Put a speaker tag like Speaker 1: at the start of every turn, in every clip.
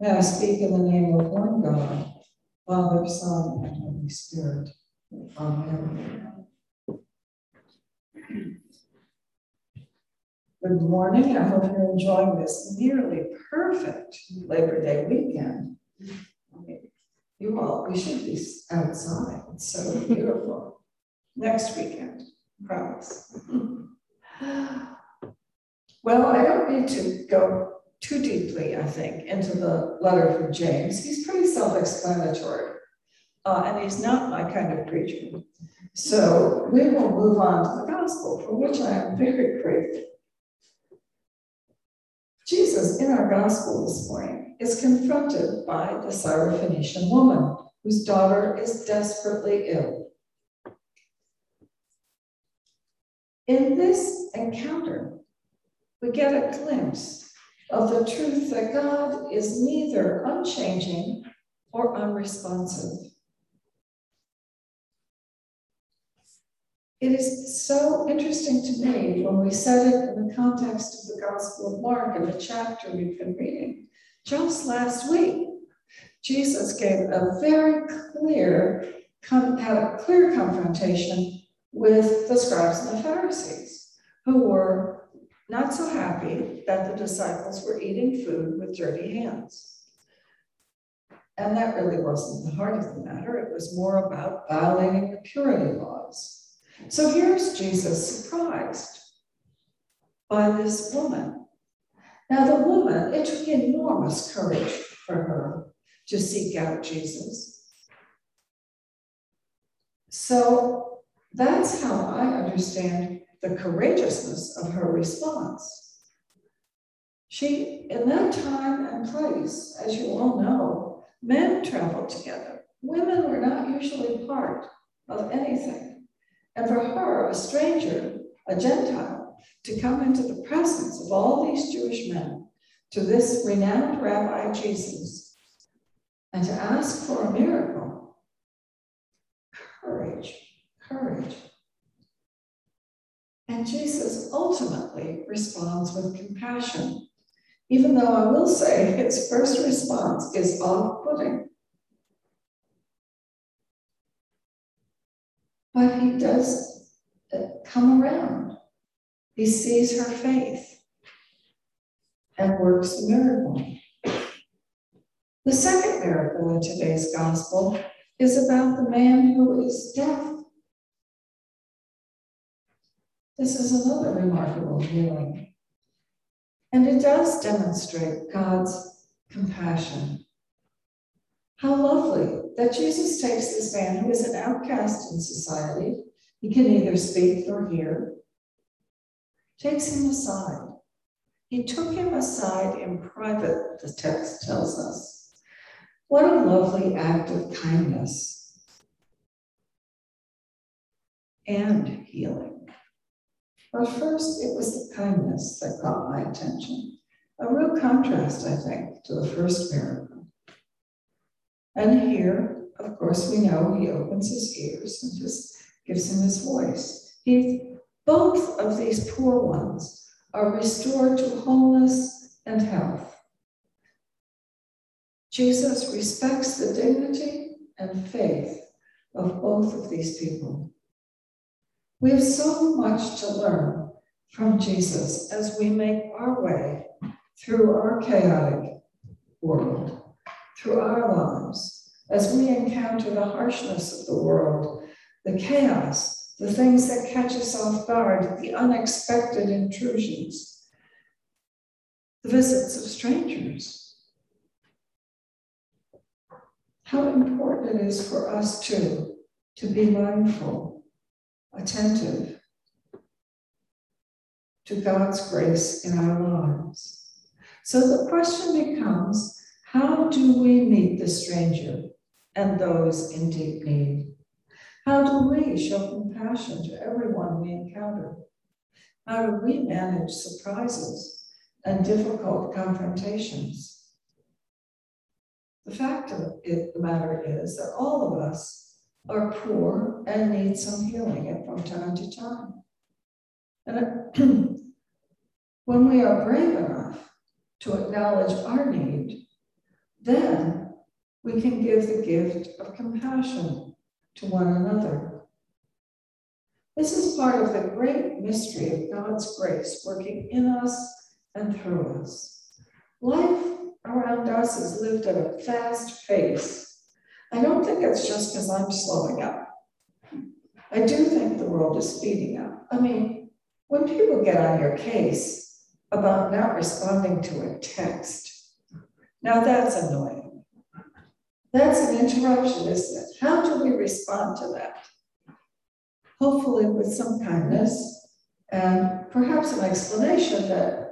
Speaker 1: May I speak in the name of one God, Father, Son, and Holy Spirit. Amen. Good morning. I hope you're enjoying this nearly perfect Labor Day weekend. You all, we should be outside. It's so beautiful. Next weekend, promise. Well, I don't need to go too deeply, I think, into the letter from James. He's pretty self-explanatory, uh, and he's not my kind of preacher. So we will move on to the gospel, for which I am very grateful. Jesus, in our gospel this morning, is confronted by the Syrophoenician woman whose daughter is desperately ill. In this encounter, we get a glimpse of the truth that God is neither unchanging or unresponsive. It is so interesting to me when we set it in the context of the Gospel of Mark and the chapter we've been reading. Just last week, Jesus gave a very clear, had a clear confrontation with the scribes and the Pharisees, who were not so happy that the disciples were eating food with dirty hands. And that really wasn't the heart of the matter. It was more about violating the purity laws. So here's Jesus surprised by this woman. Now, the woman, it took enormous courage for her to seek out Jesus. So that's how I understand the courageousness of her response. She, in that time and place, as you all know, men traveled together. Women were not usually part of anything. And for her, a stranger, a Gentile, to come into the presence of all these Jewish men, to this renowned Rabbi Jesus, and to ask for a miracle, courage, courage. And Jesus ultimately responds with compassion, even though I will say his first response is off putting. But he does uh, come around. He sees her faith and works the miracle. The second miracle in today's gospel is about the man who is deaf this is another remarkable healing. And it does demonstrate God's compassion. How lovely that Jesus takes this man who is an outcast in society, he can neither speak nor hear, takes him aside. He took him aside in private, the text tells us. What a lovely act of kindness and healing. But first, it was the kindness that caught my attention. A real contrast, I think, to the first miracle. And here, of course, we know he opens his ears and just gives him his voice. He, both of these poor ones are restored to wholeness and health. Jesus respects the dignity and faith of both of these people. We have so much to learn from Jesus as we make our way through our chaotic world, through our lives, as we encounter the harshness of the world, the chaos, the things that catch us off guard, the unexpected intrusions, the visits of strangers. How important it is for us too to be mindful attentive to God's grace in our lives. So the question becomes how do we meet the stranger and those in deep need? How do we show compassion to everyone we encounter? How do we manage surprises and difficult confrontations? The fact of it, the matter is that all of us are poor and need some healing from time to time. And when we are brave enough to acknowledge our need, then we can give the gift of compassion to one another. This is part of the great mystery of God's grace working in us and through us. Life around us is lived at a fast pace. I don't think it's just because I'm slowing up. I do think the world is speeding up. I mean, when people get on your case about not responding to a text, now that's annoying. That's an interruption, isn't it? How do we respond to that? Hopefully, with some kindness and perhaps an explanation that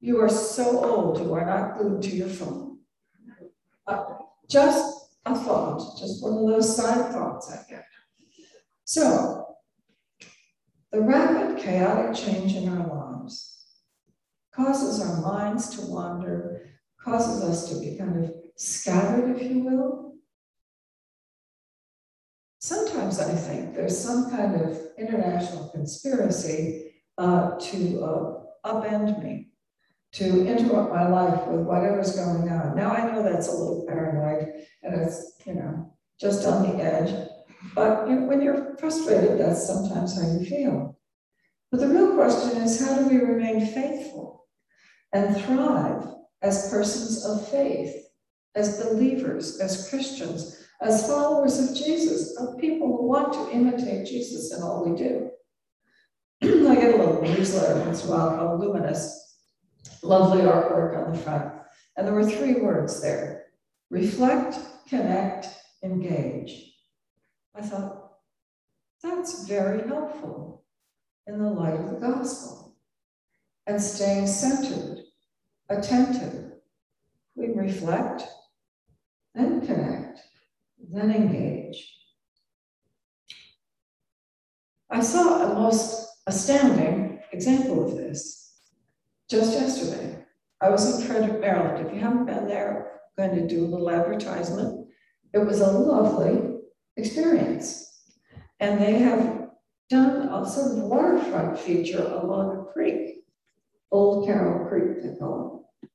Speaker 1: you are so old, you are not glued to your phone. Uh, just a thought, just one of those side thoughts I get. So, the rapid chaotic change in our lives causes our minds to wander, causes us to be kind of scattered, if you will. Sometimes I think there's some kind of international conspiracy uh, to uh, upend me, to interrupt my life with whatever's going on. Now I know that's a little paranoid and it's, you know, just on the edge. But you when you're frustrated, that's sometimes how you feel. But the real question is how do we remain faithful and thrive as persons of faith, as believers, as Christians, as followers of Jesus, of people who want to imitate Jesus in all we do? I get a little newsletter once in a while called Luminous, lovely artwork on the front. And there were three words there reflect, connect, engage. I thought, that's very helpful in the light of the gospel. And staying centered, attentive, we reflect, then connect, then engage. I saw a most astounding example of this just yesterday. I was in Frederick, Maryland. If you haven't been there, I'm going to do a little advertisement. It was a lovely experience. And they have done a sort of waterfront feature along a creek, Old Carroll Creek, they call it.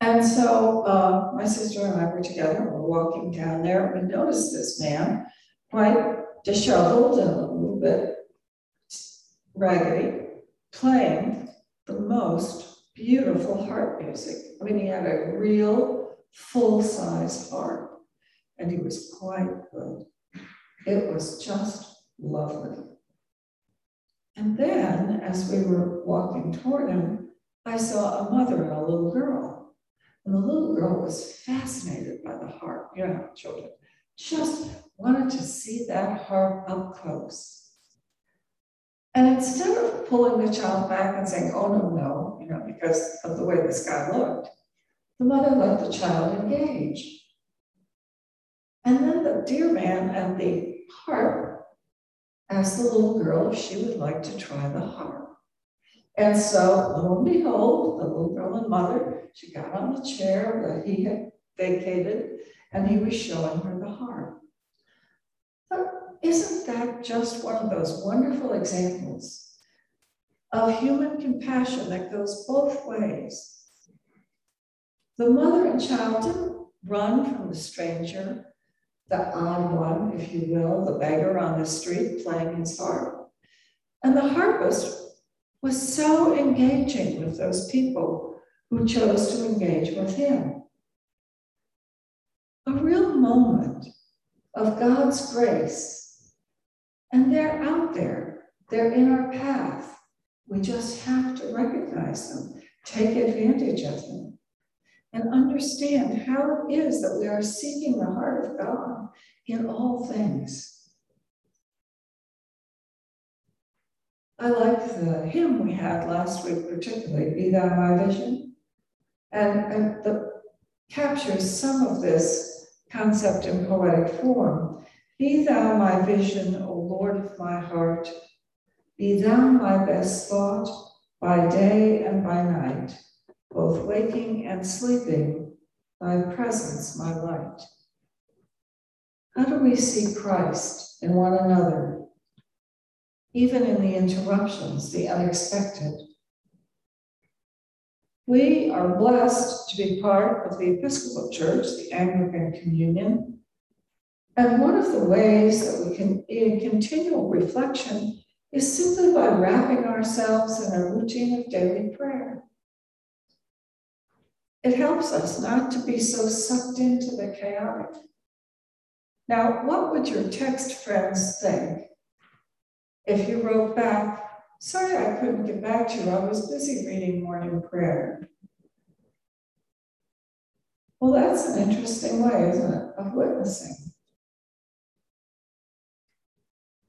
Speaker 1: And so uh, my sister and I were together, we we're walking down there, and we noticed this man, quite disheveled and a little bit raggedy, playing the most beautiful harp music. I mean, he had a real full-size harp and he was quite good. It was just lovely. And then, as we were walking toward him, I saw a mother and a little girl. And the little girl was fascinated by the harp. You know, children just wanted to see that harp up close. And instead of pulling the child back and saying, oh, no, no, you know, because of the way this guy looked, the mother let the child engage. And then the dear man and the harp asked the little girl if she would like to try the harp. And so, lo and behold, the little girl and mother, she got on the chair that he had vacated, and he was showing her the harp. But isn't that just one of those wonderful examples of human compassion that goes both ways? The mother and child didn't run from the stranger the odd one, if you will, the beggar on the street playing his harp. And the harpist was so engaging with those people who chose to engage with him. A real moment of God's grace. And they're out there, they're in our path. We just have to recognize them, take advantage of them and understand how it is that we are seeking the heart of God in all things. I like the hymn we had last week, particularly, Be Thou My Vision, and, and the captures some of this concept in poetic form. Be thou my vision, O Lord of my heart. Be thou my best thought by day and by night both waking and sleeping, thy presence, my light. How do we see Christ in one another, even in the interruptions, the unexpected? We are blessed to be part of the Episcopal Church, the Anglican Communion. And one of the ways that we can, in continual reflection, is simply by wrapping ourselves in a routine of daily prayer. It helps us not to be so sucked into the chaotic. Now, what would your text friends think if you wrote back, Sorry I couldn't get back to you, I was busy reading morning prayer? Well, that's an interesting way, isn't it, of witnessing.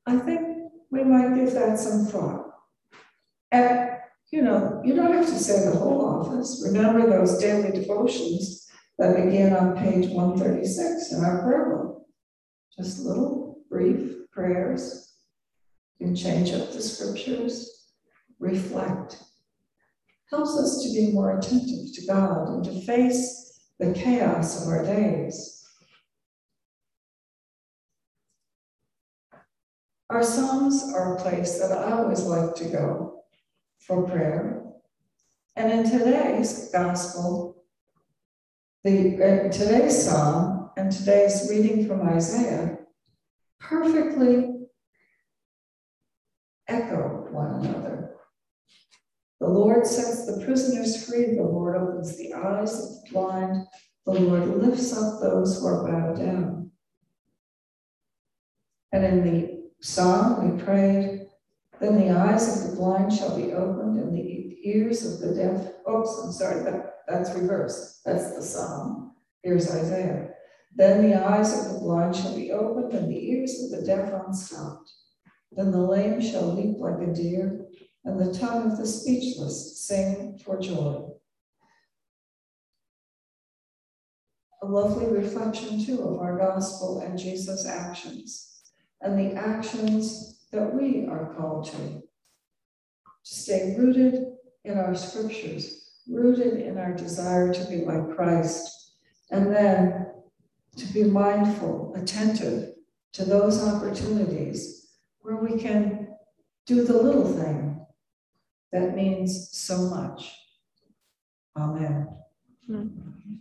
Speaker 1: I think we might give that some thought. And, you know, you don't have to say the whole office. Remember those daily devotions that begin on page 136 in our prayer book. Just little brief prayers. Can change up the scriptures, reflect. Helps us to be more attentive to God and to face the chaos of our days. Our Psalms are a place that I always like to go for prayer. And in today's gospel, the uh, today's psalm and today's reading from Isaiah perfectly echo one another. The Lord sets the prisoners free, the Lord opens the eyes of the blind, the Lord lifts up those who are bowed down. And in the Psalm, we prayed, then the eyes of the blind shall be opened and the ears of the deaf. Oops, I'm sorry, that, that's reversed. That's the psalm. Here's Isaiah. Then the eyes of the blind shall be opened and the ears of the deaf unstopped. Then the lame shall leap like a deer, and the tongue of the speechless sing for joy. A lovely reflection, too, of our gospel and Jesus' actions and the actions that we are called to. To stay rooted in our scriptures, rooted in our desire to be like Christ, and then to be mindful, attentive to those opportunities where we can do the little thing that means so much. Amen. Mm-hmm.